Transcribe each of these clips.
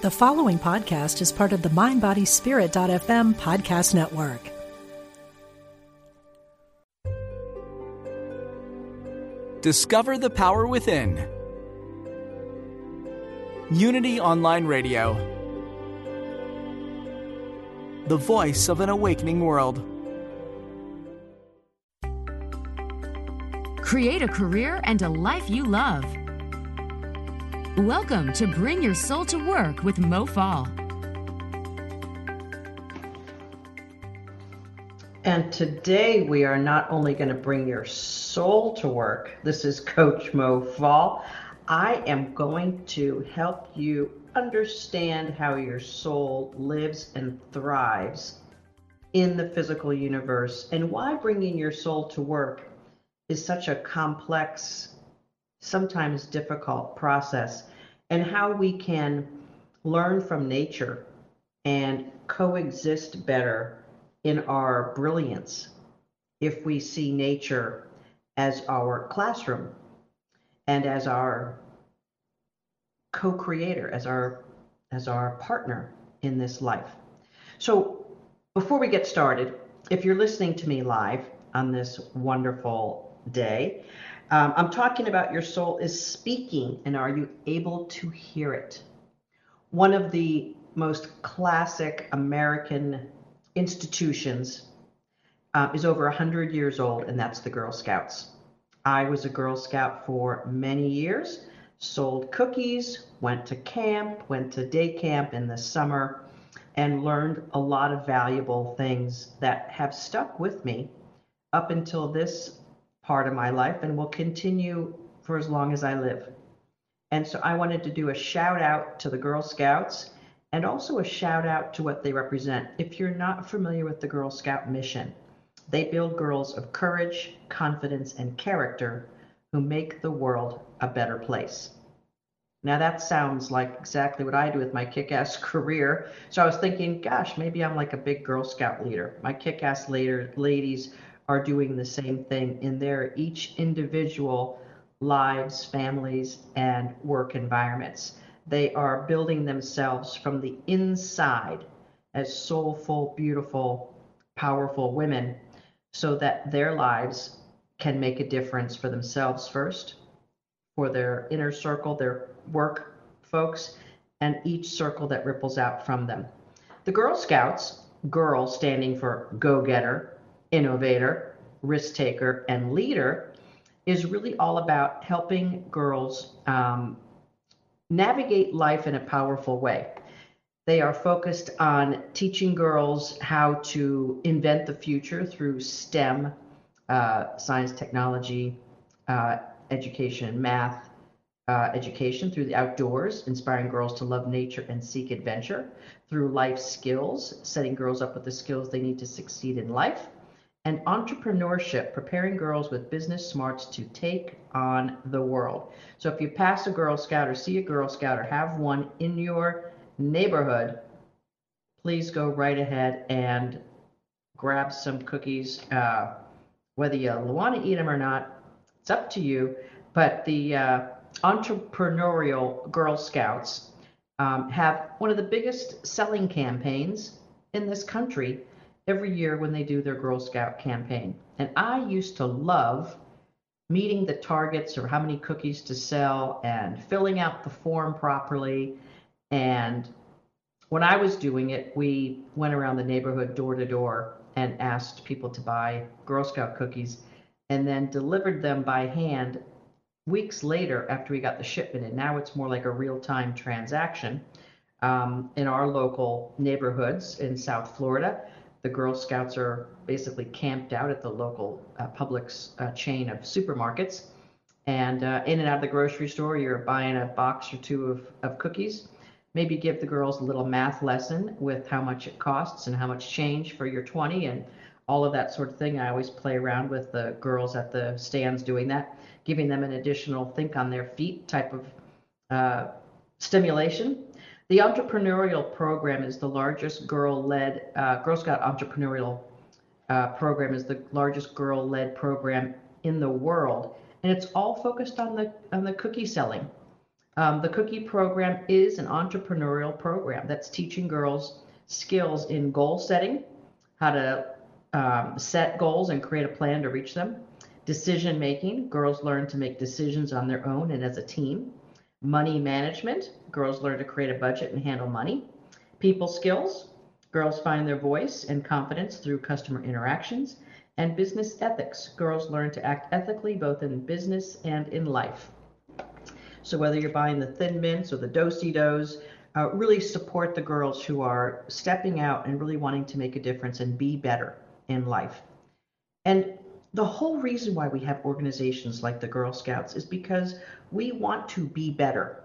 The following podcast is part of the MindBodySpirit.fm podcast network. Discover the power within. Unity Online Radio. The voice of an awakening world. Create a career and a life you love. Welcome to Bring Your Soul to Work with Mo Fall. And today we are not only going to bring your soul to work, this is Coach Mo Fall. I am going to help you understand how your soul lives and thrives in the physical universe and why bringing your soul to work is such a complex, sometimes difficult process, and how we can learn from nature and coexist better in our brilliance if we see nature as our classroom and as our co-creator as our as our partner in this life. So before we get started if you're listening to me live on this wonderful day um, i'm talking about your soul is speaking and are you able to hear it one of the most classic american institutions uh, is over 100 years old, and that's the Girl Scouts. I was a Girl Scout for many years, sold cookies, went to camp, went to day camp in the summer, and learned a lot of valuable things that have stuck with me up until this part of my life and will continue for as long as I live. And so I wanted to do a shout out to the Girl Scouts and also a shout out to what they represent. If you're not familiar with the Girl Scout mission, they build girls of courage, confidence, and character who make the world a better place. Now, that sounds like exactly what I do with my kick ass career. So I was thinking, gosh, maybe I'm like a big Girl Scout leader. My kick ass ladies are doing the same thing in their each individual lives, families, and work environments. They are building themselves from the inside as soulful, beautiful, powerful women so that their lives can make a difference for themselves first, for their inner circle, their work folks, and each circle that ripples out from them. The Girl Scouts, girl standing for go getter, innovator, risk taker, and leader, is really all about helping girls um, navigate life in a powerful way. They are focused on teaching girls how to invent the future through STEM, uh, science, technology, uh, education, math, uh, education through the outdoors, inspiring girls to love nature and seek adventure, through life skills, setting girls up with the skills they need to succeed in life, and entrepreneurship, preparing girls with business smarts to take on the world. So if you pass a Girl Scout or see a Girl Scout or have one in your neighborhood, please go right ahead and grab some cookies. Uh, whether you want to eat them or not, it's up to you. But the uh, entrepreneurial Girl Scouts um, have one of the biggest selling campaigns in this country every year when they do their Girl Scout campaign. And I used to love meeting the targets or how many cookies to sell and filling out the form properly. And when I was doing it, we went around the neighborhood door to door and asked people to buy Girl Scout cookies and then delivered them by hand weeks later after we got the shipment in. Now it's more like a real time transaction um, in our local neighborhoods in South Florida the Girl Scouts are basically camped out at the local uh, Publix uh, chain of supermarkets. And uh, in and out of the grocery store, you're buying a box or two of, of cookies. Maybe give the girls a little math lesson with how much it costs and how much change for your 20 and all of that sort of thing. I always play around with the girls at the stands doing that, giving them an additional think on their feet type of uh, stimulation the entrepreneurial program is the largest girl-led uh, Girl Scout entrepreneurial uh, program is the largest girl-led program in the world, and it's all focused on the on the cookie selling. Um, the Cookie program is an entrepreneurial program that's teaching girls skills in goal setting, how to um, set goals and create a plan to reach them, decision making, girls learn to make decisions on their own and as a team, money management, girls learn to create a budget and handle money, people skills, girls find their voice and confidence through customer interactions, and business ethics, girls learn to act ethically both in business and in life. So whether you're buying the Thin Mints or the Do-si-dos, uh, really support the girls who are stepping out and really wanting to make a difference and be better in life. And the whole reason why we have organizations like the Girl Scouts is because we want to be better.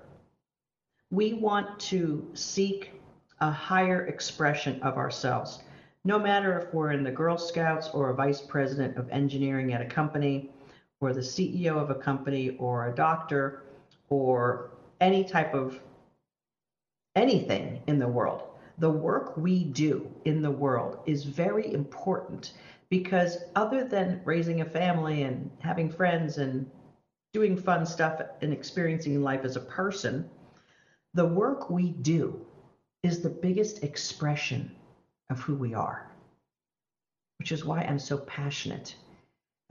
We want to seek a higher expression of ourselves. No matter if we're in the Girl Scouts or a vice president of engineering at a company, or the CEO of a company, or a doctor, or any type of anything in the world. The work we do in the world is very important because other than raising a family and having friends and doing fun stuff and experiencing life as a person, the work we do is the biggest expression of who we are, which is why I'm so passionate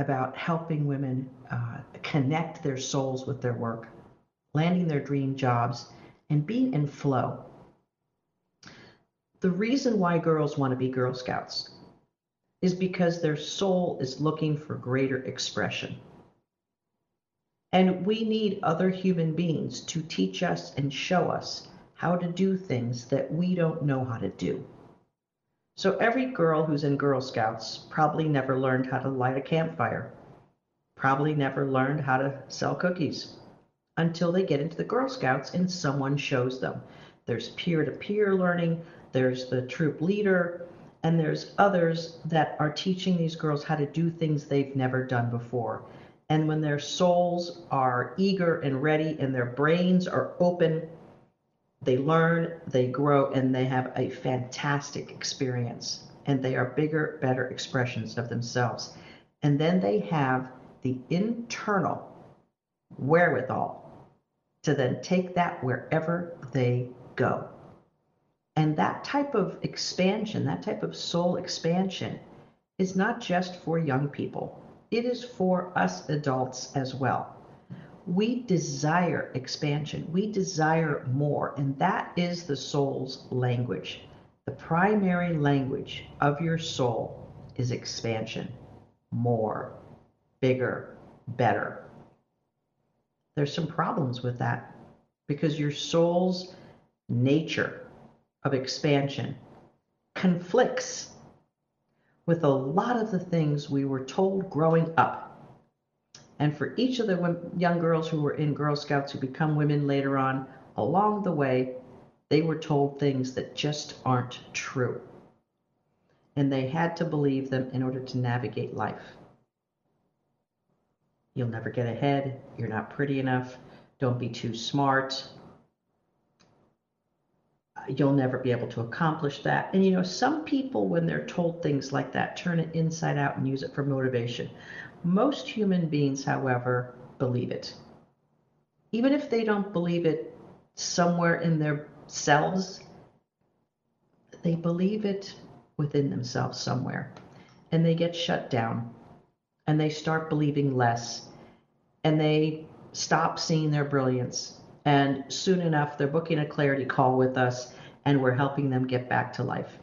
about helping women uh, connect their souls with their work landing their dream jobs, and being in flow. The reason why girls want to be Girl Scouts is because their soul is looking for greater expression. And we need other human beings to teach us and show us how to do things that we don't know how to do. So every girl who's in Girl Scouts probably never learned how to light a campfire, probably never learned how to sell cookies, until they get into the Girl Scouts and someone shows them. There's peer to peer learning, there's the troop leader, and there's others that are teaching these girls how to do things they've never done before. And when their souls are eager and ready and their brains are open, they learn, they grow, and they have a fantastic experience. And they are bigger, better expressions of themselves. And then they have the internal wherewithal to then take that wherever they go. And that type of expansion, that type of soul expansion, is not just for young people, it is for us adults as well. We desire expansion, we desire more, and that is the soul's language. The primary language of your soul is expansion, more, bigger, better. There's some problems with that because your soul's nature of expansion conflicts with a lot of the things we were told growing up. And for each of the young girls who were in Girl Scouts who become women later on, along the way, they were told things that just aren't true. And they had to believe them in order to navigate life. You'll never get ahead. You're not pretty enough. Don't be too smart. You'll never be able to accomplish that. And you know, some people, when they're told things like that, turn it inside out and use it for motivation. Most human beings, however, believe it. Even if they don't believe it somewhere in their selves, they believe it within themselves somewhere. And they get shut down and they start believing less and they stop seeing their brilliance. And soon enough, they're booking a clarity call with us and we're helping them get back to life.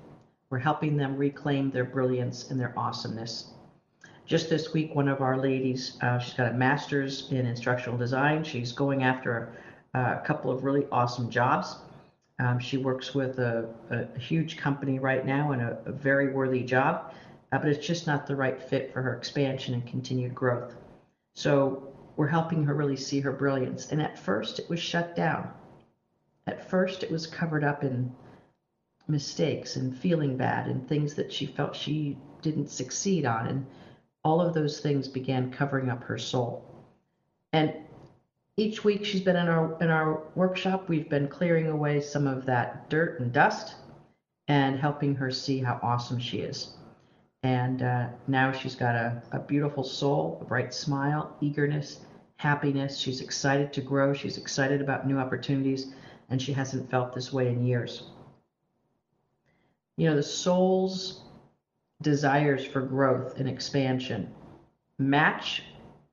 We're helping them reclaim their brilliance and their awesomeness. Just this week, one of our ladies, uh, she's got a master's in instructional design. She's going after a, a couple of really awesome jobs. Um, she works with a, a, huge company right now and a, a very worthy job uh, but it's just not the right fit for her expansion and continued growth. So we're helping her really see her brilliance. And at first, it was shut down. At first, it was covered up in mistakes and feeling bad and things that she felt she didn't succeed on. And all of those things began covering up her soul. And each week she's been in our in our workshop, we've been clearing away some of that dirt and dust and helping her see how awesome she is. And uh, now she's got a, a beautiful soul, a bright smile, eagerness, happiness. She's excited to grow. She's excited about new opportunities, and she hasn't felt this way in years. You know, the soul's desires for growth and expansion match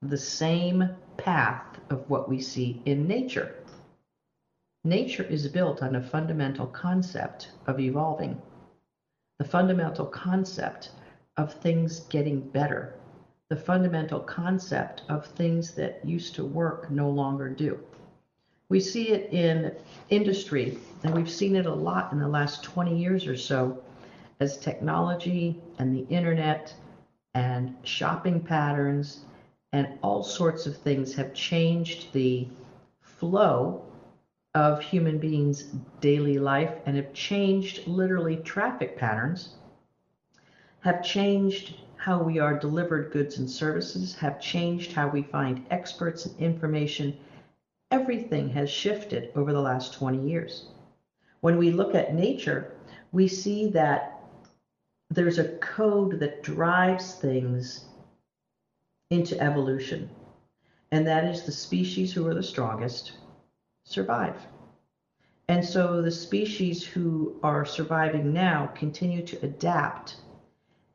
the same path of what we see in nature. Nature is built on a fundamental concept of evolving, the fundamental concept of things getting better, the fundamental concept of things that used to work no longer do. We see it in industry, and we've seen it a lot in the last 20 years or so as technology and the internet and shopping patterns and all sorts of things have changed the flow of human beings' daily life and have changed literally traffic patterns, have changed how we are delivered goods and services, have changed how we find experts and information. Everything has shifted over the last 20 years. When we look at nature, we see that there's a code that drives things into evolution, and that is the species who are the strongest survive. And so the species who are surviving now continue to adapt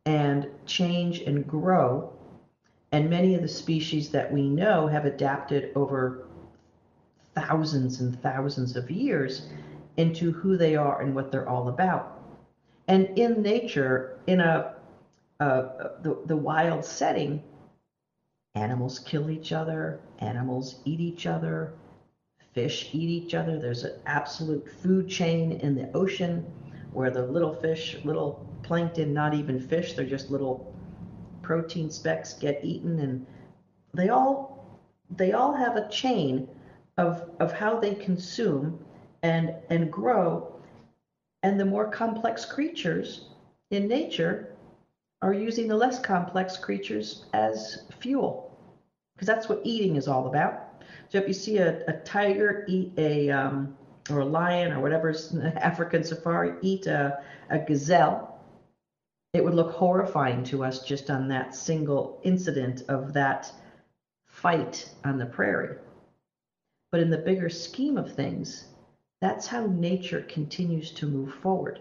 and change and grow. And many of the species that we know have adapted over thousands and thousands of years into who they are and what they're all about. And in nature, in a the, the wild setting, animals kill each other, animals eat each other, fish eat each other. There's an absolute food chain in the ocean where the little fish, little plankton, not even fish, they're just little protein specks get eaten and they all they all have a chain of of how they consume and and grow and the more complex creatures in nature are using the less complex creatures as fuel, because that's what eating is all about. So if you see a, a tiger eat a, um, or a lion or whatever African safari eat a, a gazelle, it would look horrifying to us just on that single incident of that fight on the prairie. But in the bigger scheme of things, that's how nature continues to move forward.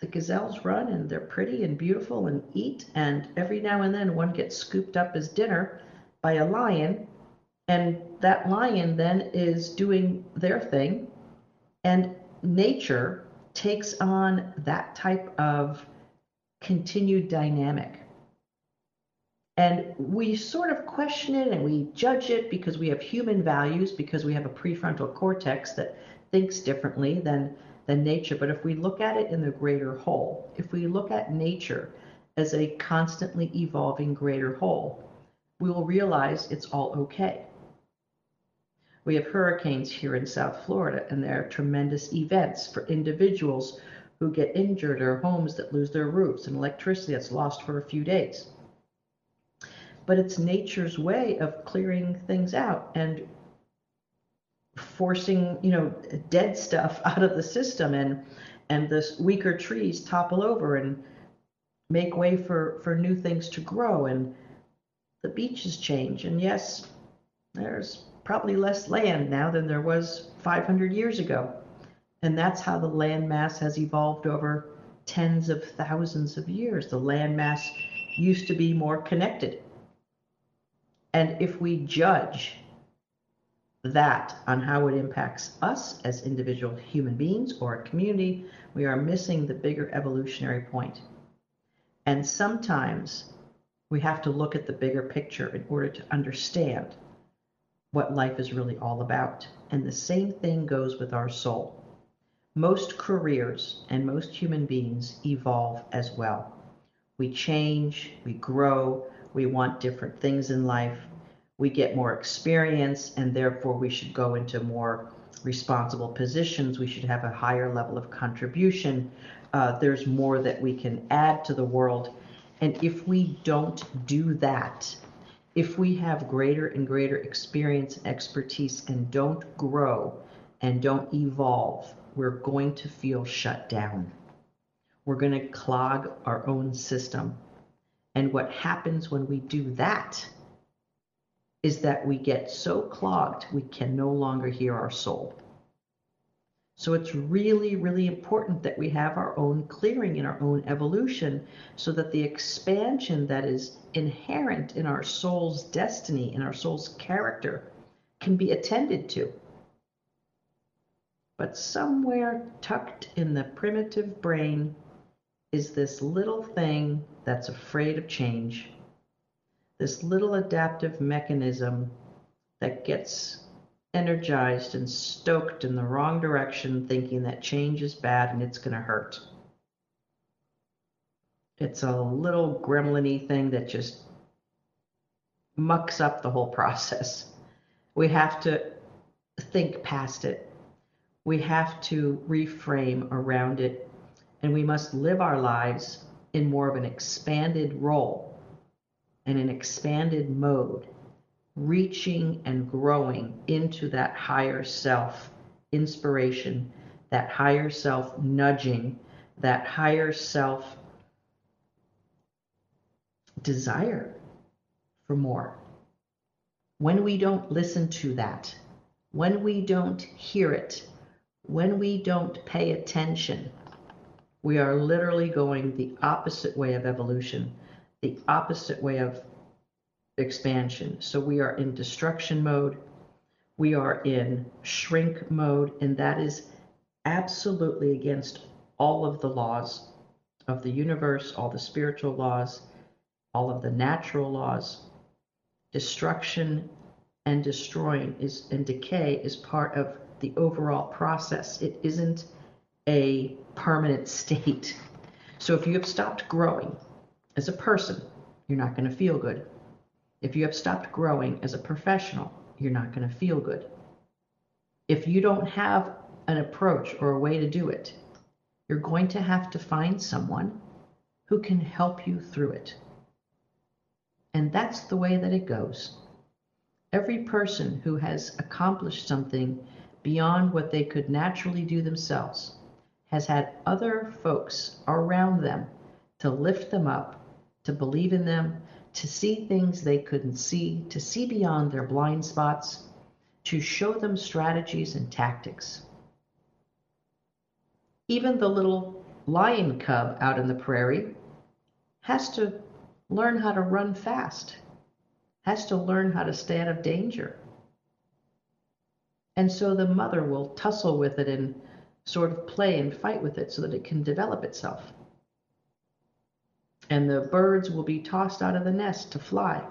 The gazelles run and they're pretty and beautiful and eat, and every now and then one gets scooped up as dinner by a lion, and that lion then is doing their thing, and nature takes on that type of continued dynamic. And we sort of question it and we judge it because we have human values, because we have a prefrontal cortex that thinks differently than, than nature. But if we look at it in the greater whole, if we look at nature as a constantly evolving greater whole, we will realize it's all okay. We have hurricanes here in South Florida, and there are tremendous events for individuals who get injured or homes that lose their roofs and electricity that's lost for a few days. But it's nature's way of clearing things out and forcing you know dead stuff out of the system and and the weaker trees topple over and make way for for new things to grow and the beaches change. And yes there's probably less land now than there was 500 years ago. And that's how the land mass has evolved over tens of thousands of years. The land mass used to be more connected. And if we judge that on how it impacts us as individual human beings or a community, we are missing the bigger evolutionary point. And sometimes we have to look at the bigger picture in order to understand what life is really all about. And the same thing goes with our soul. Most careers and most human beings evolve as well. We change, we grow, we want different things in life. We get more experience, and therefore we should go into more responsible positions. We should have a higher level of contribution. Uh, there's more that we can add to the world. And if we don't do that, if we have greater and greater experience and expertise and don't grow and don't evolve, we're going to feel shut down. We're going to clog our own system. And what happens when we do that is that we get so clogged we can no longer hear our soul. So it's really, really important that we have our own clearing in our own evolution so that the expansion that is inherent in our soul's destiny, in our soul's character, can be attended to. But somewhere tucked in the primitive brain is this little thing that's afraid of change, this little adaptive mechanism that gets energized and stoked in the wrong direction, thinking that change is bad and it's going to hurt. It's a little gremlin thing that just mucks up the whole process. We have to think past it. We have to reframe around it. And we must live our lives in more of an expanded role, and an expanded mode reaching and growing into that higher self inspiration, that higher self nudging, that higher self desire for more. When we don't listen to that, when we don't hear it, when we don't pay attention, we are literally going the opposite way of evolution, the opposite way of expansion. So we are in destruction mode, we are in shrink mode, and that is absolutely against all of the laws of the universe, all the spiritual laws, all of the natural laws. Destruction and destroying is and decay is part of the overall process. It isn't a permanent state. So if you have stopped growing as a person, you're not going to feel good. If you have stopped growing as a professional, you're not going to feel good. If you don't have an approach or a way to do it, you're going to have to find someone who can help you through it. And that's the way that it goes. Every person who has accomplished something beyond what they could naturally do themselves has had other folks around them to lift them up, to believe in them, to see things they couldn't see, to see beyond their blind spots, to show them strategies and tactics. Even the little lion cub out in the prairie has to learn how to run fast, has to learn how to stay out of danger. And so the mother will tussle with it and sort of play and fight with it so that it can develop itself and the birds will be tossed out of the nest to fly.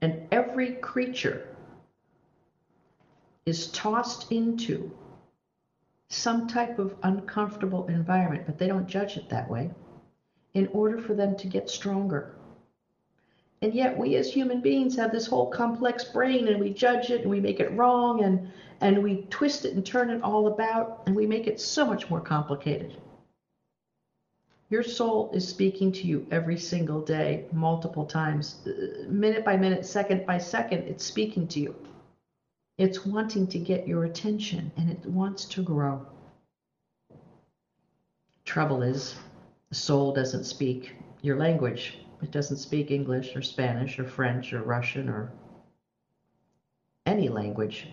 And every creature is tossed into some type of uncomfortable environment, but they don't judge it that way, in order for them to get stronger. And yet we as human beings have this whole complex brain and we judge it and we make it wrong and, and we twist it and turn it all about and we make it so much more complicated. Your soul is speaking to you every single day, multiple times, uh, minute by minute, second by second. It's speaking to you. It's wanting to get your attention and it wants to grow. Trouble is, the soul doesn't speak your language. It doesn't speak English or Spanish or French or Russian or any language.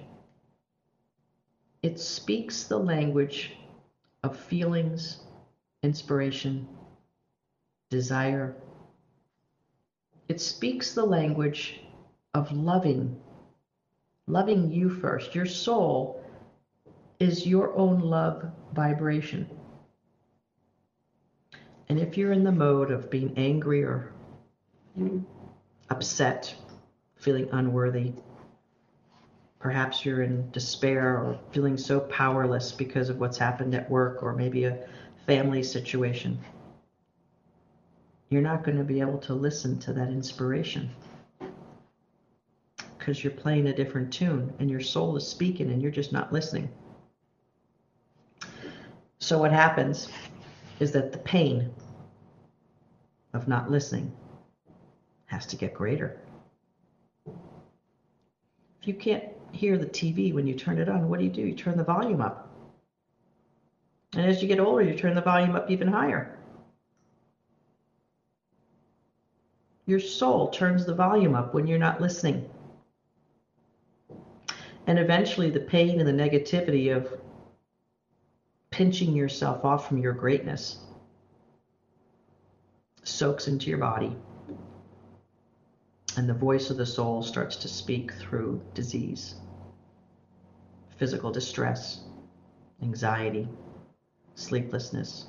It speaks the language of feelings inspiration, desire. It speaks the language of loving, loving you first. Your soul is your own love vibration. And if you're in the mode of being angry or upset, feeling unworthy, perhaps you're in despair or feeling so powerless because of what's happened at work or maybe a family situation, you're not going to be able to listen to that inspiration because you're playing a different tune and your soul is speaking and you're just not listening. So, what happens is that the pain of not listening has to get greater. If you can't hear the TV when you turn it on, what do you do? You turn the volume up. And as you get older, you turn the volume up even higher. Your soul turns the volume up when you're not listening. And eventually, the pain and the negativity of pinching yourself off from your greatness soaks into your body. And the voice of the soul starts to speak through disease, physical distress, anxiety, sleeplessness,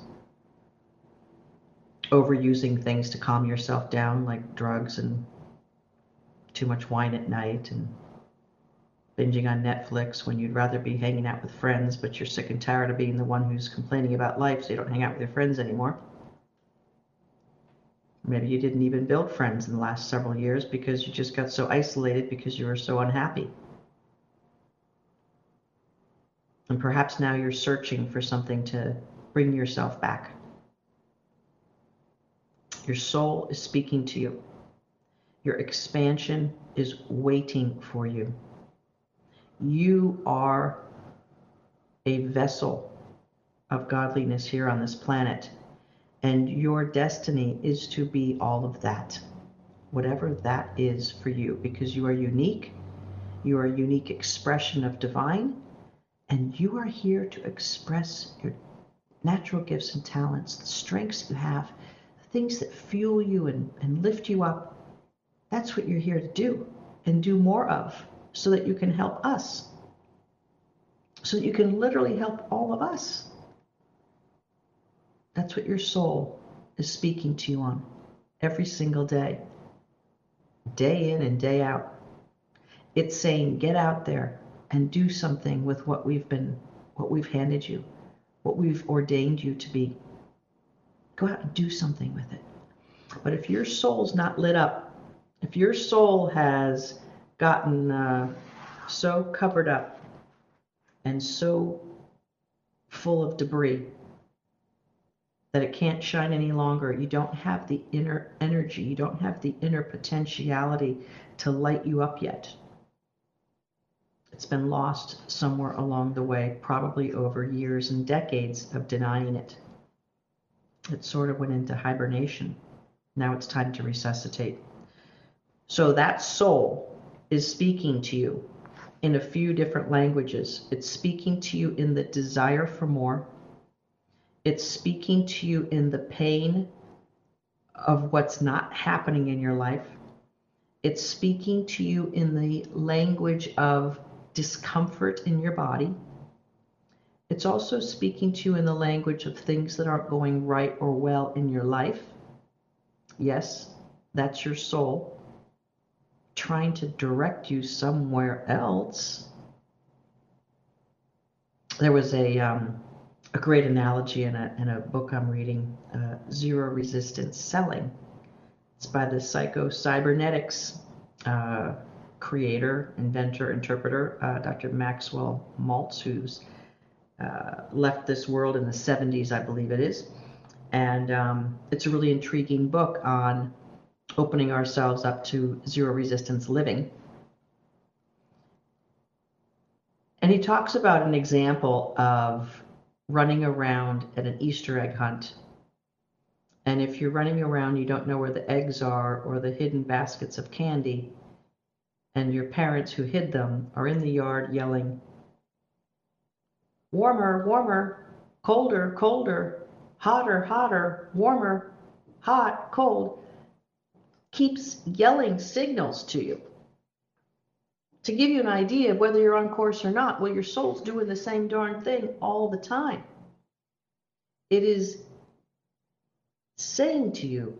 overusing things to calm yourself down, like drugs and too much wine at night, and binging on Netflix when you'd rather be hanging out with friends, but you're sick and tired of being the one who's complaining about life, so you don't hang out with your friends anymore. Maybe you didn't even build friends in the last several years because you just got so isolated because you were so unhappy. And perhaps now you're searching for something to bring yourself back. Your soul is speaking to you. Your expansion is waiting for you. You are a vessel of godliness here on this planet, and your destiny is to be all of that, whatever that is for you, because you are unique. You are a unique expression of divine, and you are here to express your natural gifts and talents, the strengths you have, the things that fuel you and, and lift you up. That's what you're here to do and do more of so that you can help us, so that you can literally help all of us. That's what your soul is speaking to you on every single day, day in and day out. It's saying, get out there and do something with what we've been, what we've handed you, what we've ordained you to be. Go out and do something with it. But if your soul's not lit up, if your soul has gotten uh, so covered up and so full of debris that it can't shine any longer. You don't have the inner energy, you don't have the inner potentiality to light you up yet. It's been lost somewhere along the way, probably over years and decades of denying it. It sort of went into hibernation. Now it's time to resuscitate. So that soul is speaking to you in a few different languages. It's speaking to you in the desire for more. It's speaking to you in the pain of what's not happening in your life. It's speaking to you in the language of discomfort in your body. It's also speaking to you in the language of things that aren't going right or well in your life. Yes, that's your soul trying to direct you somewhere else. There was a um, a great analogy in a in a book I'm reading, uh, Zero Resistance Selling. It's by the Psycho Cybernetics uh, creator, inventor, interpreter, uh, Dr. Maxwell Maltz, who's uh, left this world in the 70s, I believe it is. And um, it's a really intriguing book on opening ourselves up to zero resistance living. And he talks about an example of running around at an Easter egg hunt. And if you're running around, you don't know where the eggs are or the hidden baskets of candy, and your parents who hid them are in the yard yelling, Warmer, warmer, colder, colder, hotter, hotter, warmer, hot, cold keeps yelling signals to you to give you an idea of whether you're on course or not. Well, your soul's doing the same darn thing all the time. It is saying to you,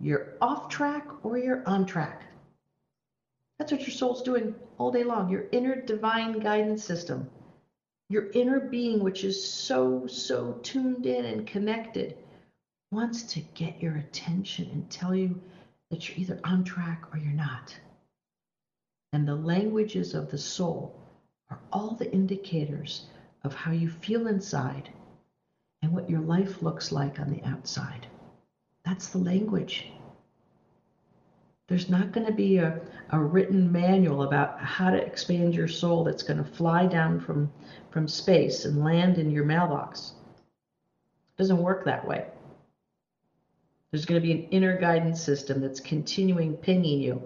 you're off track or you're on track. That's what your soul's doing all day long. Your inner divine guidance system, your inner being, which is so, so tuned in and connected, wants to get your attention and tell you that you're either on track or you're not. And the languages of the soul are all the indicators of how you feel inside and what your life looks like on the outside. That's the language. There's not going to be a, a written manual about how to expand your soul that's going to fly down from, from space and land in your mailbox. It doesn't work that way. There's going to be an inner guidance system that's continuing pinging you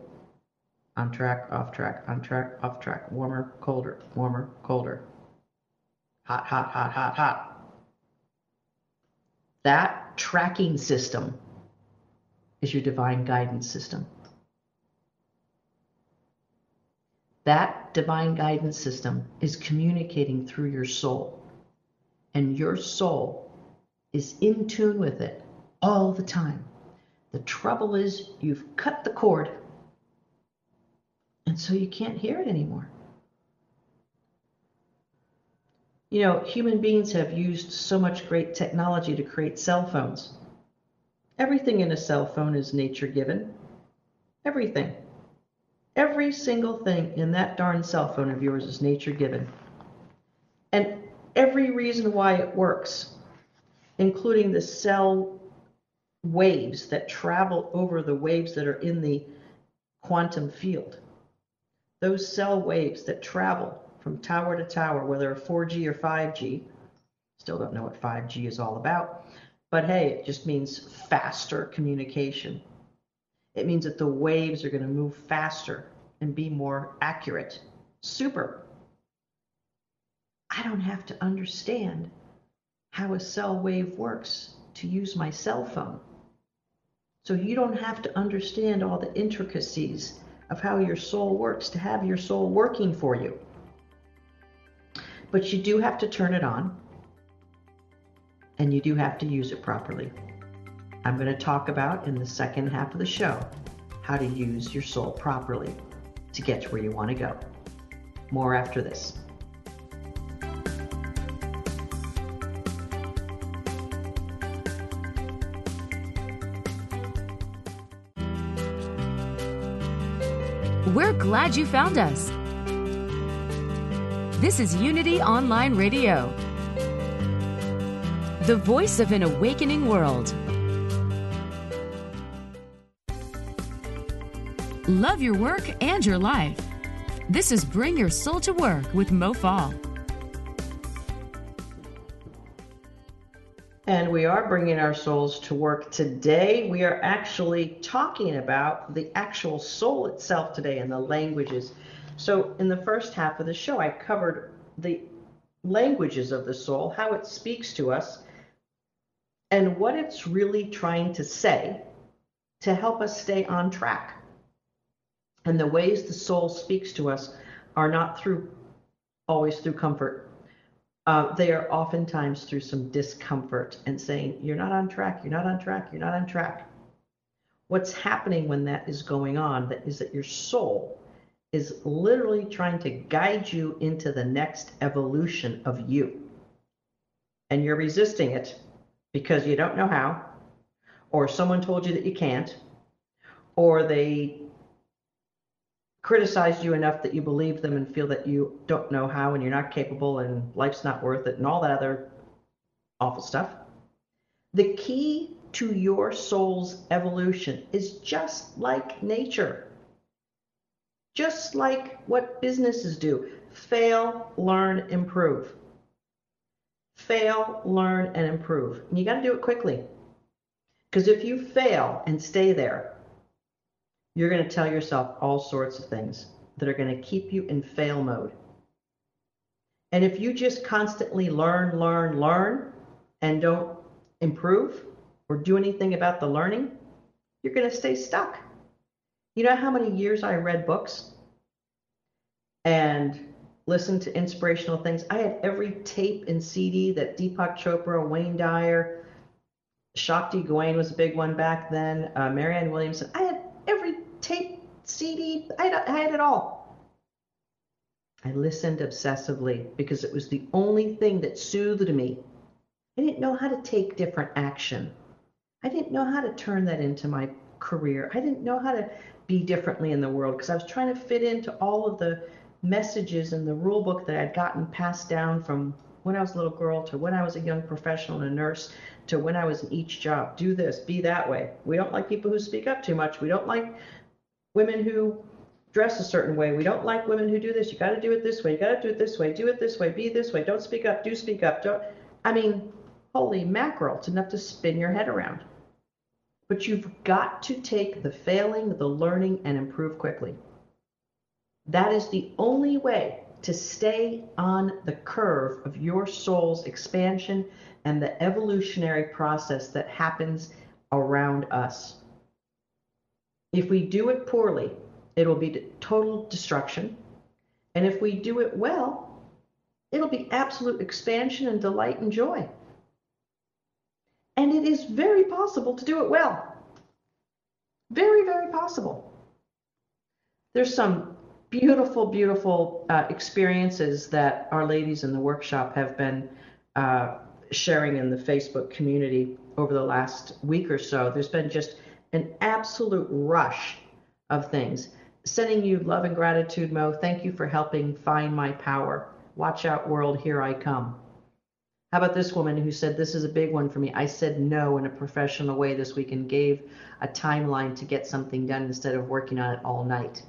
on track, off track, on track, off track, warmer, colder, warmer, colder, hot, hot, hot, hot, hot. That tracking system is your divine guidance system. That divine guidance system is communicating through your soul, and your soul is in tune with it all the time. The trouble is, you've cut the cord, and so you can't hear it anymore. You know, human beings have used so much great technology to create cell phones. Everything in a cell phone is nature given. Everything. Every single thing in that darn cell phone of yours is nature given. And every reason why it works, including the cell waves that travel over the waves that are in the quantum field. Those cell waves that travel from tower to tower, whether 4G or 5G, still don't know what 5G is all about, but hey, it just means faster communication. It means that the waves are going to move faster and be more accurate. Super. I don't have to understand how a cell wave works to use my cell phone. So you don't have to understand all the intricacies of how your soul works to have your soul working for you. But you do have to turn it on and you do have to use it properly. I'm going to talk about in the second half of the show how to use your soul properly to get to where you want to go. More after this. We're glad you found us. This is Unity Online Radio, the voice of an awakening world. Love your work and your life. This is Bring Your Soul to Work with Mo Fall. And we are bringing our souls to work today. We are actually talking about the actual soul itself today and the languages. So, in the first half of the show, I covered the languages of the soul, how it speaks to us, and what it's really trying to say to help us stay on track. And the ways the soul speaks to us are not through always through comfort. Uh, they are oftentimes through some discomfort and saying, You're not on track, you're not on track, you're not on track. What's happening when that is going on that is that your soul is literally trying to guide you into the next evolution of you. And you're resisting it because you don't know how, or someone told you that you can't, or they criticized you enough that you believe them and feel that you don't know how and you're not capable and life's not worth it and all that other awful stuff. The key to your soul's evolution is just like nature. Just like what businesses do fail, learn, improve. Fail, learn, and improve. And you got to do it quickly. Because if you fail and stay there, you're going to tell yourself all sorts of things that are going to keep you in fail mode. And if you just constantly learn, learn, learn, and don't improve or do anything about the learning, you're going to stay stuck. You know how many years I read books and listened to inspirational things? I had every tape and CD that Deepak Chopra, Wayne Dyer, Shakti Gawain was a big one back then, uh, Marianne Williamson. I had every CD, I had, I had it all. I listened obsessively because it was the only thing that soothed me. I didn't know how to take different action. I didn't know how to turn that into my career. I didn't know how to be differently in the world because I was trying to fit into all of the messages in the rule book that I'd gotten passed down from when I was a little girl to when I was a young professional and a nurse to when I was in each job. Do this, be that way. We don't like people who speak up too much. We don't like women who dress a certain way. We don't like women who do this. You got to do it this way. You got to do it this way. Do it this way. Be this way. Don't speak up. Do speak up. Don't. I mean, holy mackerel! It's enough to spin your head around. But you've got to take the failing, the learning, and improve quickly. That is the only way to stay on the curve of your soul's expansion and the evolutionary process that happens around us. If we do it poorly, it'll be total destruction. And if we do it well, it'll be absolute expansion and delight and joy. And it is very possible to do it well. Very, very possible. There's some beautiful, beautiful uh, experiences that our ladies in the workshop have been uh, sharing in the Facebook community over the last week or so. There's been just an absolute rush of things. Sending you love and gratitude, Mo. Thank you for helping find my power. Watch out, world, here I come. How about this woman who said, This is a big one for me? I said no in a professional way this week and gave a timeline to get something done instead of working on it all night.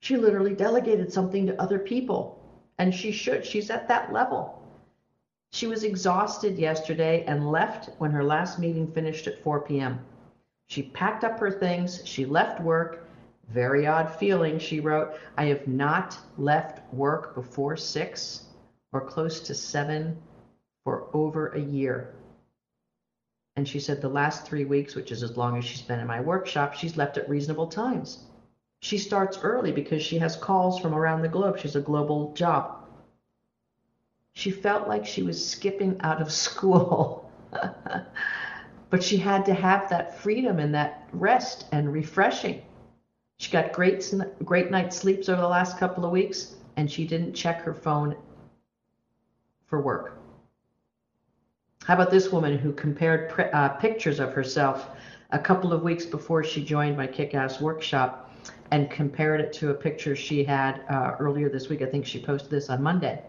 She literally delegated something to other people, and she should. She's at that level. She was exhausted yesterday and left when her last meeting finished at 4 p.m. She packed up her things, she left work. Very odd feeling, she wrote. I have not left work before 6 or close to 7 for over a year. And she said the last three weeks, which is as long as she's been in my workshop, she's left at reasonable times. She starts early because she has calls from around the globe. She's a global job. She felt like she was skipping out of school. But she had to have that freedom and that rest and refreshing. She got great great night sleeps over the last couple of weeks and she didn't check her phone for work. How about this woman who compared uh, pictures of herself a couple of weeks before she joined my kick ass workshop and compared it to a picture she had uh, earlier this week? I think she posted this on Monday.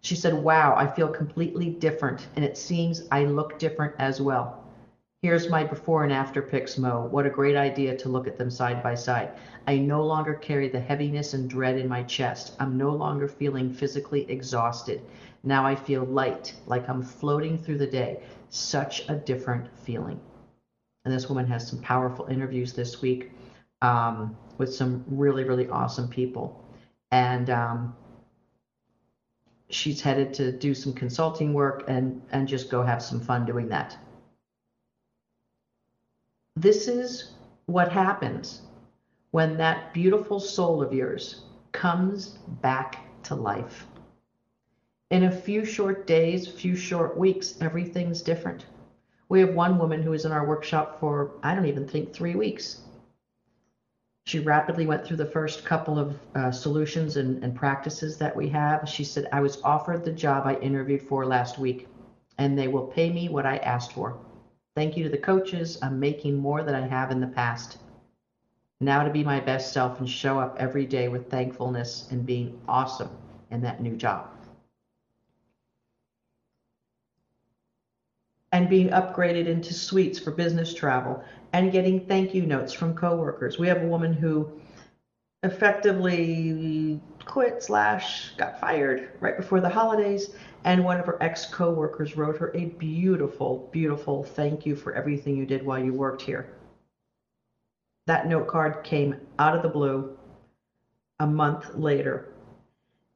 She said, Wow, I feel completely different, and it seems I look different as well. Here's my before and after pics, Mo. What a great idea to look at them side by side. I no longer carry the heaviness and dread in my chest. I'm no longer feeling physically exhausted. Now I feel light, like I'm floating through the day. Such a different feeling. And this woman has some powerful interviews this week um, with some really, really awesome people. And um, she's headed to do some consulting work and, and just go have some fun doing that. This is what happens when that beautiful soul of yours comes back to life. In a few short days, few short weeks, everything's different. We have one woman who was in our workshop for, I don't even think, three weeks. She rapidly went through the first couple of uh, solutions and, and practices that we have. She said, I was offered the job I interviewed for last week, and they will pay me what I asked for. Thank you to the coaches. I'm making more than I have in the past. Now to be my best self and show up every day with thankfulness and being awesome in that new job. and being upgraded into suites for business travel and getting thank you notes from coworkers. We have a woman who effectively quit slash got fired right before the holidays and one of her ex coworkers wrote her a beautiful beautiful thank you for everything you did while you worked here that note card came out of the blue a month later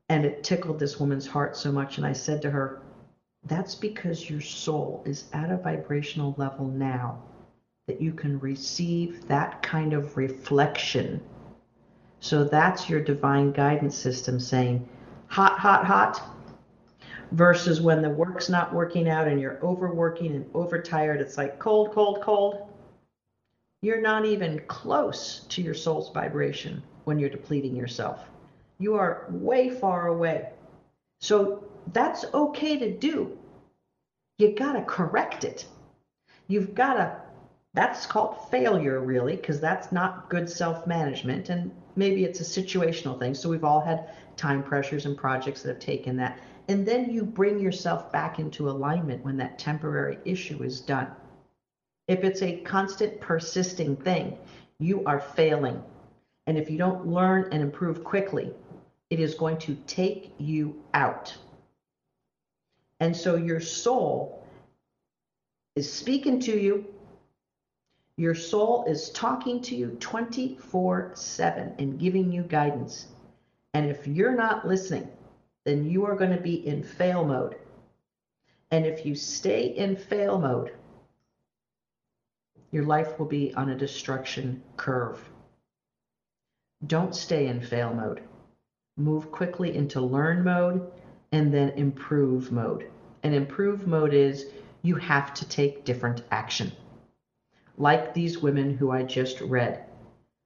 and it tickled this woman's heart so much and i said to her that's because your soul is at a vibrational level now that you can receive that kind of reflection. So that's your divine guidance system saying, hot, hot, hot, versus when the work's not working out and you're overworking and overtired, it's like cold, cold, cold. You're not even close to your soul's vibration when you're depleting yourself. You are way far away. So that's okay to do. You got to correct it. You've got to, that's called failure, really, because that's not good self management. And maybe it's a situational thing. So we've all had time pressures and projects that have taken that. And then you bring yourself back into alignment when that temporary issue is done. If it's a constant persisting thing, you are failing. And if you don't learn and improve quickly, it is going to take you out. And so your soul is speaking to you. Your soul is talking to you 24 7 and giving you guidance. And if you're not listening, then you are going to be in fail mode. And if you stay in fail mode, your life will be on a destruction curve. Don't stay in fail mode. Move quickly into learn mode and then improve mode. And improve mode is you have to take different action. Like these women who I just read,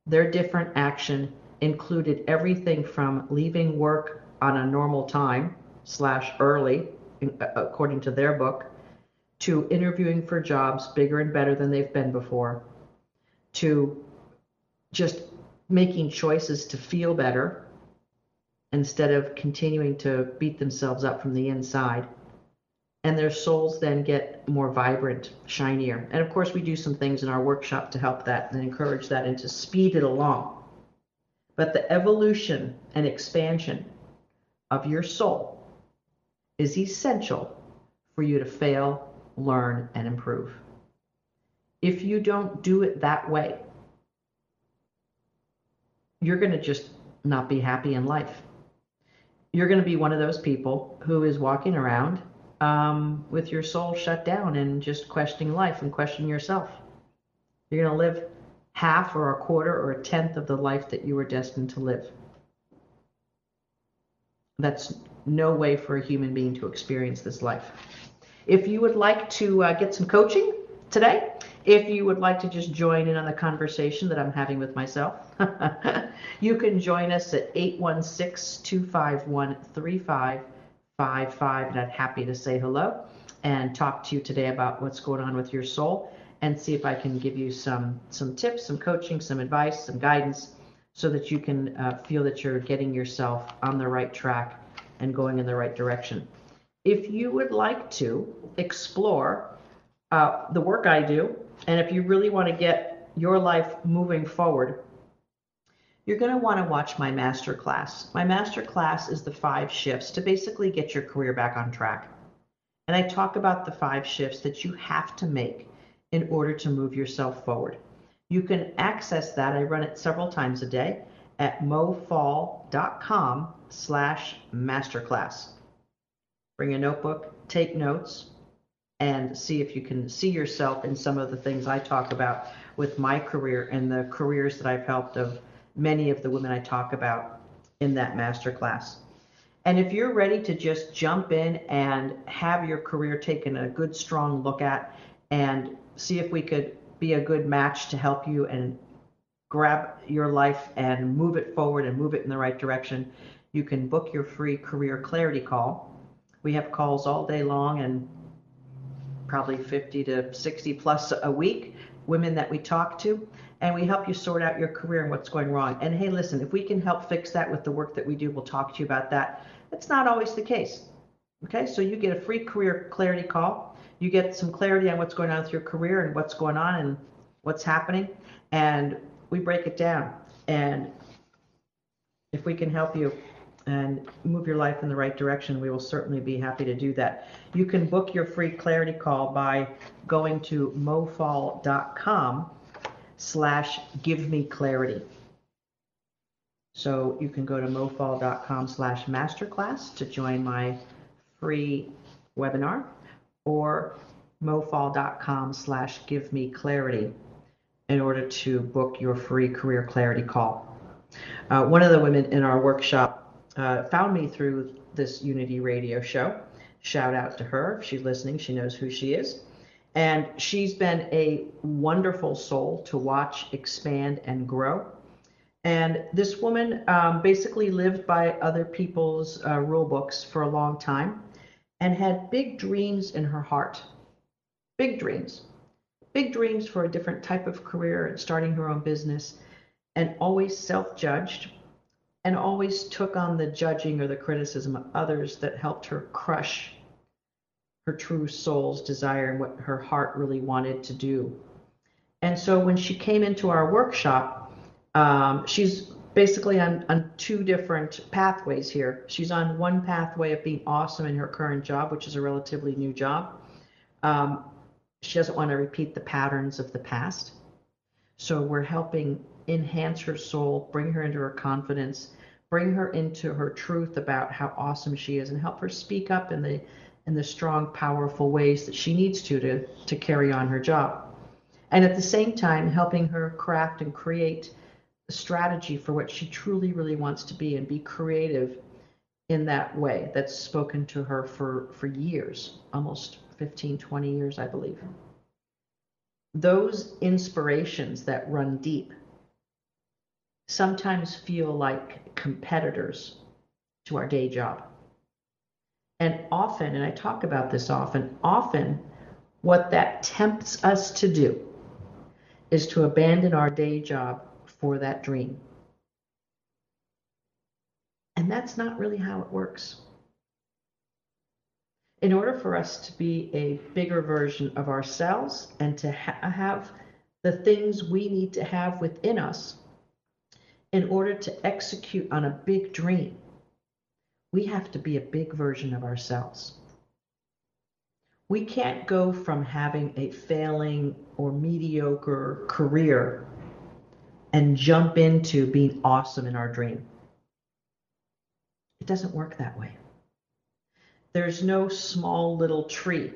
their different action included everything from leaving work on a normal time slash early, uh, according to their book, to interviewing for jobs bigger and better than they've been before, to just making choices to feel better instead of continuing to beat themselves up from the inside. And their souls then get more vibrant, shinier. And of course, we do some things in our workshop to help that and encourage that and to speed it along. But the evolution and expansion of your soul is essential for you to fail learn, and improve. If you don't do it that way, you're going to just not be happy in life. You're going to be one of those people who is walking around um, with your soul shut down and just questioning life and questioning yourself. You're going to live half or a quarter or a tenth of the life that you were destined to live. That's no way for a human being to experience this life. If you would like to uh, get some coaching today, if you would like to just join in on the conversation that I'm having with myself, you can join us at 816 251 3555. And I'm happy to say hello and talk to you today about what's going on with your soul and see if I can give you some, some tips, some coaching, some advice, some guidance so that you can uh, feel that you're getting yourself on the right track and going in the right direction if you would like to explore uh, the work I do, and if you really want to get your life moving forward, you're going to want to watch my master class. My master class is the five shifts to basically get your career back on track. And I talk about the five shifts that you have to make in order to move yourself forward. You can access that. I run it several times a day at mofong.com slash masterclass bring a notebook, take notes, and see if you can see yourself in some of the things I talk about with my career and the careers that I've helped of many of the women I talk about in that masterclass. And if you're ready to just jump in and have your career taken a good, strong look at and see if we could be a good match to help you and grab your life and move it forward and move it in the right direction, you can book your free career clarity call we have calls all day long and probably 50 to 60 plus a week, women that we talk to, and we help you sort out your career and what's going wrong. And hey, listen, if we can help fix that with the work that we do, we'll talk to you about that. It's not always the case. Okay, so you get a free career clarity call. You get some clarity on what's going on with your career and what's going on and what's happening. And we break it down. And if we can help you and move your life in the right direction, we will certainly be happy to do that. You can book your free clarity call by going to mofong.com slash give me clarity. So you can go to mofong.com slash masterclass to join my free webinar or mofong.com slash give me clarity in order to book your free career clarity call. Uh, one of the women in our workshop uh, found me through this Unity radio show. Shout out to her. If she's listening, she knows who she is. And she's been a wonderful soul to watch expand and grow. And this woman um, basically lived by other people's uh, rule books for a long time and had big dreams in her heart. Big dreams. Big dreams for a different type of career and starting her own business, and always self judged and always took on the judging or the criticism of others that helped her crush her true soul's desire and what her heart really wanted to do. And so when she came into our workshop, um, she's basically on, on two different pathways here. She's on one pathway of being awesome in her current job, which is a relatively new job. Um, she doesn't want to repeat the patterns of the past. So we're helping enhance her soul, bring her into her confidence, bring her into her truth about how awesome she is, and help her speak up in the in the strong, powerful ways that she needs to to, to carry on her job. And at the same time, helping her craft and create strategy for what she truly, really wants to be and be creative in that way that's spoken to her for, for years, almost 15, 20 years, I believe. Those inspirations that run deep sometimes feel like competitors to our day job. And often, and I talk about this often, often what that tempts us to do is to abandon our day job for that dream. And that's not really how it works. In order for us to be a bigger version of ourselves and to ha- have the things we need to have within us in order to execute on a big dream, we have to be a big version of ourselves. We can't go from having a failing or mediocre career and jump into being awesome in our dream. It doesn't work that way. There's no small little tree,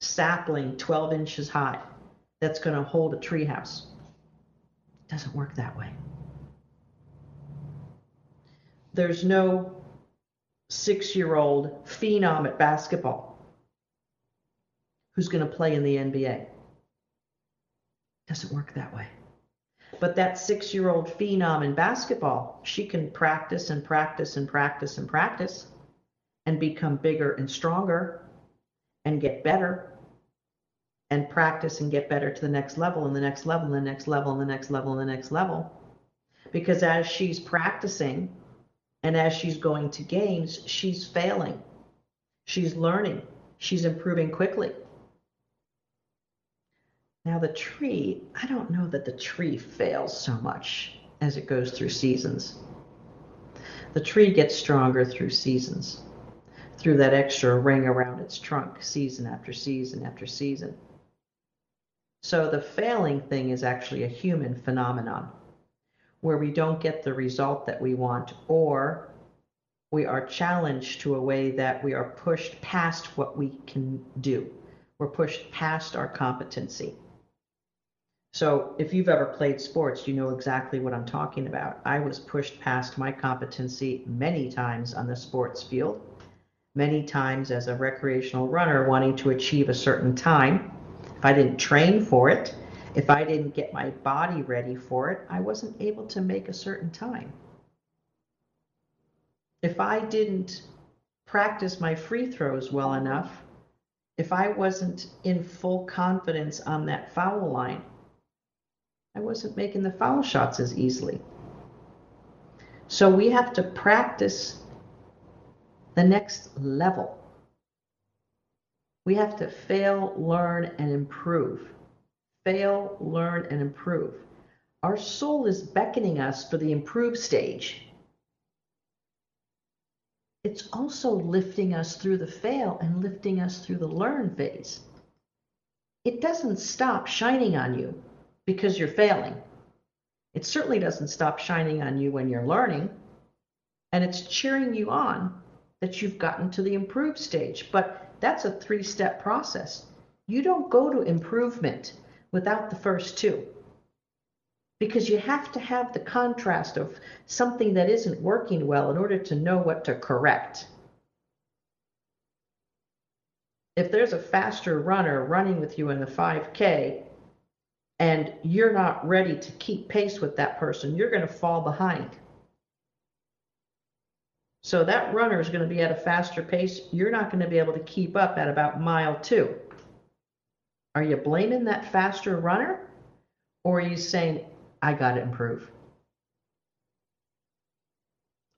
sapling 12 inches high, that's going to hold a treehouse. It doesn't work that way. There's no six year old phenom at basketball who's going to play in the NBA. It Doesn't work that way. But that six year old phenom in basketball, she can practice and practice and practice and practice and become bigger and stronger and get better and practice and get better to the next level and the next level and the next level and the next level and the next level. Because as she's practicing and as she's going to games, she's failing. She's learning. She's improving quickly. Now, the tree, I don't know that the tree fails so much as it goes through seasons. The tree gets stronger through seasons, through that extra ring around its trunk, season after season after season. So the failing thing is actually a human phenomenon where we don't get the result that we want, or we are challenged to a way that we are pushed past what we can do. We're pushed past our competency. So, if you've ever played sports, you know exactly what I'm talking about. I was pushed past my competency many times on the sports field, many times as a recreational runner wanting to achieve a certain time. If I didn't train for it, if I didn't get my body ready for it, I wasn't able to make a certain time. If I didn't practice my free throws well enough, if I wasn't in full confidence on that foul line, I wasn't making the foul shots as easily. So we have to practice the next level. We have to fail, learn, and improve fail, learn, and improve. Our soul is beckoning us for the improve stage. It's also lifting us through the fail and lifting us through the learn phase. It doesn't stop shining on you because you're failing. It certainly doesn't stop shining on you when you're learning. And it's cheering you on that you've gotten to the improve stage. But that's a three step process. You don't go to improvement without the first two. Because you have to have the contrast of something that isn't working well in order to know what to correct. If there's a faster runner running with you in the 5K and you're not ready to keep pace with that person, you're going to fall behind. So that runner is going to be at a faster pace. You're not going to be able to keep up at about mile two. Are you blaming that faster runner? Or are you saying, I got to improve?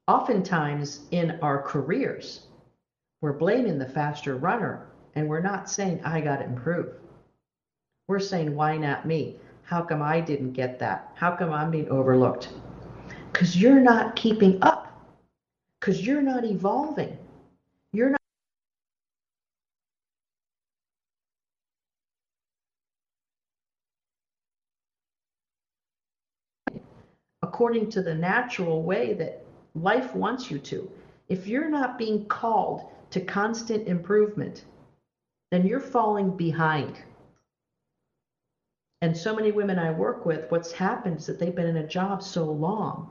Oftentimes in our careers, we're blaming the faster runner and we're not saying, I got to improve. We're saying, why not me? How come I didn't get that? How come I'm being overlooked? Because you're not keeping up, because you're not evolving. You're not. according to the natural way that life wants you to, if you're not being called to constant improvement, then you're falling behind. And so many women I work with, what's happened is that they've been in a job so long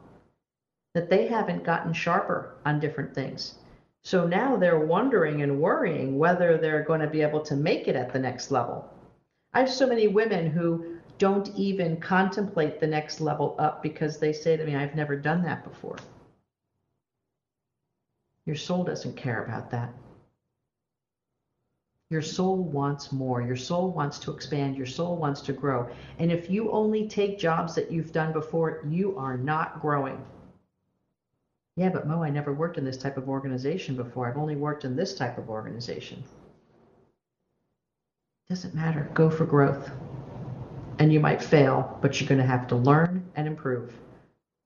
that they haven't gotten sharper on different things. So now they're wondering and worrying whether they're going to be able to make it at the next level. I have so many women who don't even contemplate the next level up because they say to me, I've never done that before. Your soul doesn't care about that. Your soul wants more. Your soul wants to expand. Your soul wants to grow. And if you only take jobs that you've done before, you are not growing. Yeah, but Mo, I never worked in this type of organization before. I've only worked in this type of organization. Doesn't matter. Go for growth. And you might fail, but you're going to have to learn and improve.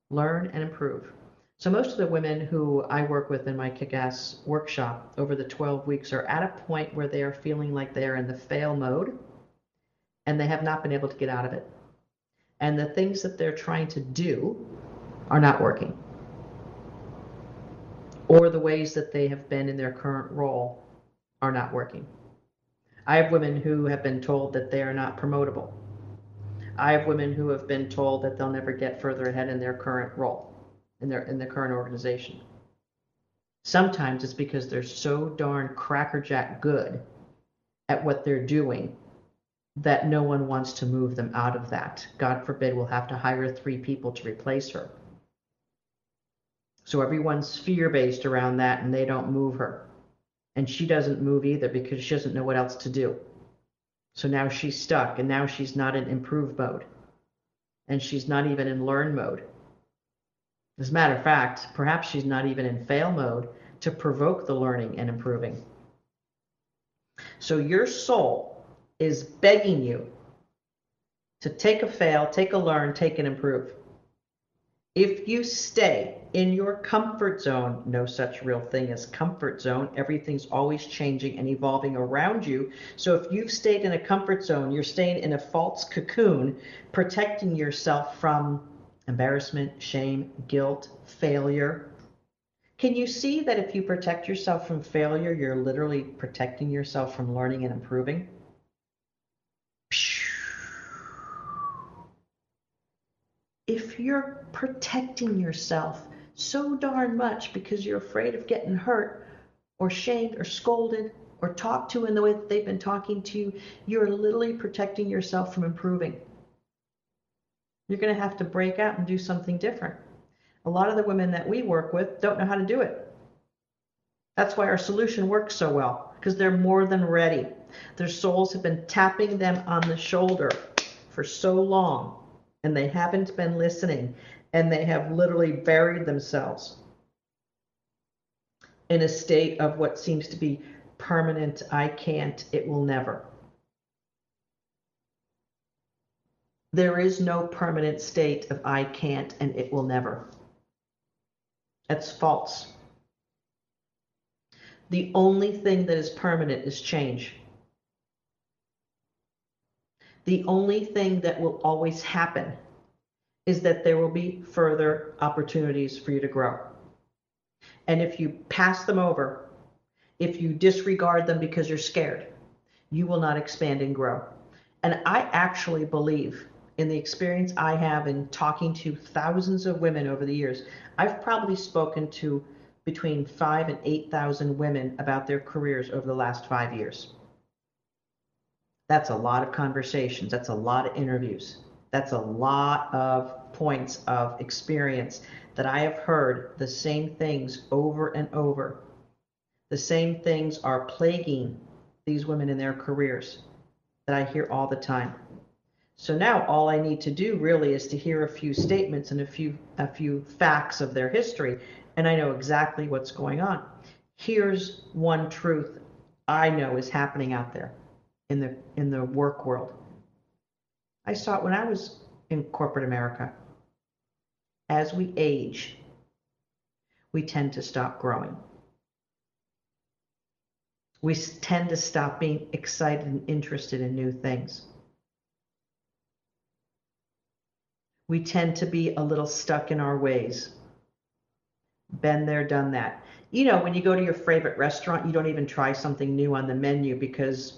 Learn and improve. So, most of the women who I work with in my kick ass workshop over the 12 weeks are at a point where they are feeling like they are in the fail mode and they have not been able to get out of it. And the things that they're trying to do are not working or the ways that they have been in their current role are not working. I have women who have been told that they are not promotable. I have women who have been told that they'll never get further ahead in their current role, in their in the current organization. Sometimes it's because they're so darn crackerjack good at what they're doing that no one wants to move them out of that. God forbid we'll have to hire three people to replace her. So everyone's fear based around that and they don't move her. And she doesn't move either because she doesn't know what else to do. So now she's stuck and now she's not in improve mode. And she's not even in learn mode. As a matter of fact, perhaps she's not even in fail mode to provoke the learning and improving. So your soul is begging you to take a fail, take a learn, take an improve. If you stay in your comfort zone, no such real thing as comfort zone. Everything's always changing and evolving around you. So if you've stayed in a comfort zone, you're staying in a false cocoon, protecting yourself from embarrassment, shame, guilt, failure. Can you see that if you protect yourself from failure, you're literally protecting yourself from learning and improving? if you're protecting yourself so darn much because you're afraid of getting hurt or shamed or scolded or talked to in the way that they've been talking to you, you're literally protecting yourself from improving. You're going to have to break out and do something different. A lot of the women that we work with don't know how to do it. That's why our solution works so well because they're more than ready. Their souls have been tapping them on the shoulder for so long and they haven't been listening and they have literally buried themselves in a state of what seems to be permanent I can't, it will never. There is no permanent state of I can't and it will never. That's false. The only thing that is permanent is change the only thing that will always happen is that there will be further opportunities for you to grow. And if you pass them over, if you disregard them because you're scared, you will not expand and grow. And I actually believe in the experience I have in talking to thousands of women over the years, I've probably spoken to between five and 8,000 women about their careers over the last five years. That's a lot of conversations. That's a lot of interviews. That's a lot of points of experience that I have heard the same things over and over. The same things are plaguing these women in their careers that I hear all the time. So now all I need to do really is to hear a few statements and a few a few facts of their history and I know exactly what's going on. Here's one truth I know is happening out there in the in the work world. I saw it when I was in corporate America. As we age, we tend to stop growing. We tend to stop being excited and interested in new things. We tend to be a little stuck in our ways. Been there, done that. You know, when you go to your favorite restaurant, you don't even try something new on the menu because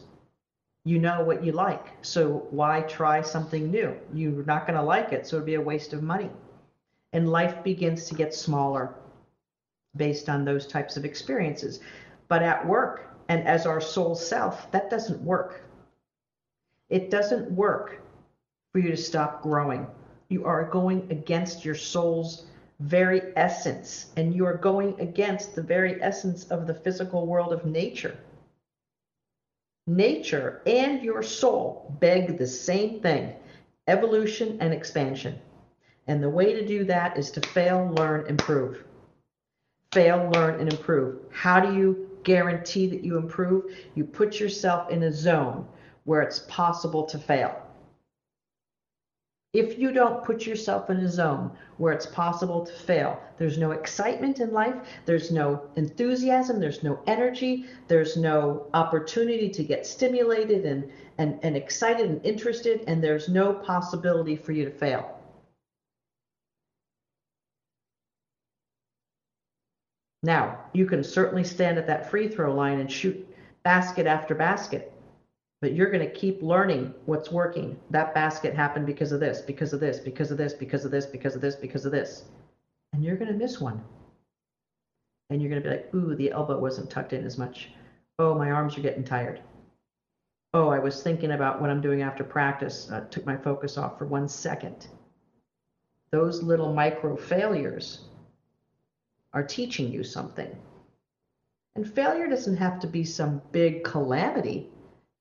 you know what you like. So why try something new? You're not going to like it, so it'd be a waste of money. And life begins to get smaller based on those types of experiences. But at work and as our soul self, that doesn't work. It doesn't work for you to stop growing. You are going against your soul's very essence, and you are going against the very essence of the physical world of nature nature and your soul beg the same thing evolution and expansion. And the way to do that is to fail, learn, improve. Fail, learn, and improve. How do you guarantee that you improve? You put yourself in a zone where it's possible to fail. If you don't put yourself in a zone where it's possible to fail, there's no excitement in life, there's no enthusiasm, there's no energy, there's no opportunity to get stimulated and, and, and excited and interested, and there's no possibility for you to fail. Now, you can certainly stand at that free throw line and shoot basket after basket but you're going to keep learning what's working. That basket happened because of this, because of this, because of this, because of this, because of this, because of this. And you're going to miss one. And you're going to be like, ooh, the elbow wasn't tucked in as much. Oh, my arms are getting tired. Oh, I was thinking about what I'm doing after practice. I took my focus off for one second. Those little micro failures are teaching you something. And failure doesn't have to be some big calamity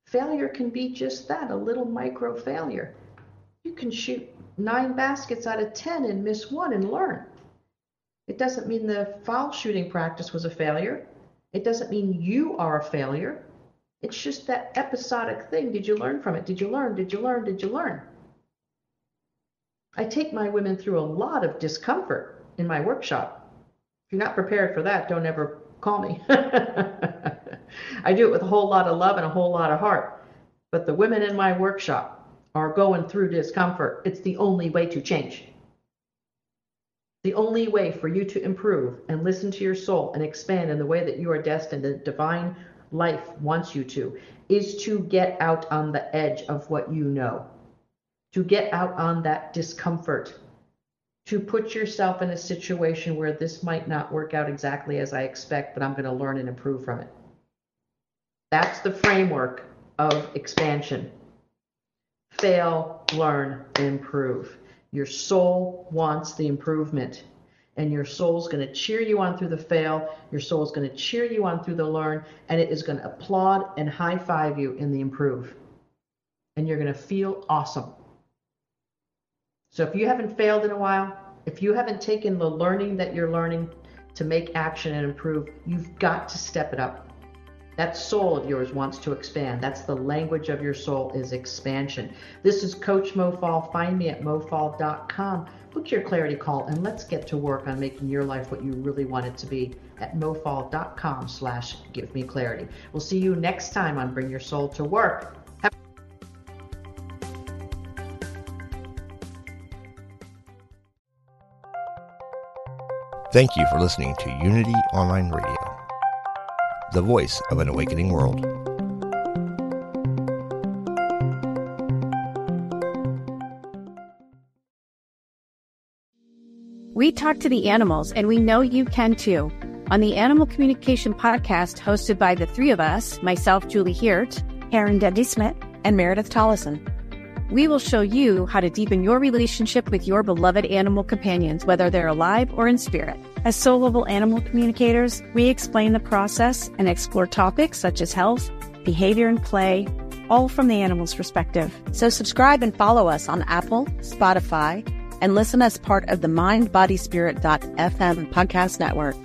Failure can be just that, a little micro failure. You can shoot nine baskets out of 10 and miss one and learn. It doesn't mean the foul shooting practice was a failure. It doesn't mean you are a failure. It's just that episodic thing. Did you learn from it? Did you learn? Did you learn? Did you learn? I take my women through a lot of discomfort in my workshop. If you're not prepared for that, don't ever call me. I do it with a whole lot of love and a whole lot of heart. But the women in my workshop are going through discomfort. It's the only way to change. The only way for you to improve and listen to your soul and expand in the way that you are destined, the divine life wants you to, is to get out on the edge of what you know, to get out on that discomfort, to put yourself in a situation where this might not work out exactly as I expect, but I'm going to learn and improve from it. That's the framework of expansion. Fail, learn, improve. Your soul wants the improvement. And your soul's going to cheer you on through the fail. Your soul's going to cheer you on through the learn. And it is going to applaud and high five you in the improve. And you're going to feel awesome. So if you haven't failed in a while, if you haven't taken the learning that you're learning to make action and improve, you've got to step it up. That soul of yours wants to expand. That's the language of your soul is expansion. This is Coach Mo Fong. Find me at mofong.com. Book your clarity call and let's get to work on making your life what you really want it to be at mofong.com slash give me clarity. We'll see you next time on Bring Your Soul to Work. Thank you for listening to Unity Online Radio the voice of an awakening world. We talk to the animals, and we know you can too. On the Animal Communication Podcast, hosted by the three of us myself, Julie Hiert, Aaron Dudley Smith, and Meredith Tollison. We will show you how to deepen your relationship with your beloved animal companions, whether they're alive or in spirit. As soul level animal communicators, we explain the process and explore topics such as health, behavior, and play, all from the animal's perspective. So subscribe and follow us on Apple, Spotify, and listen as part of the mindbodyspirit.fm podcast network.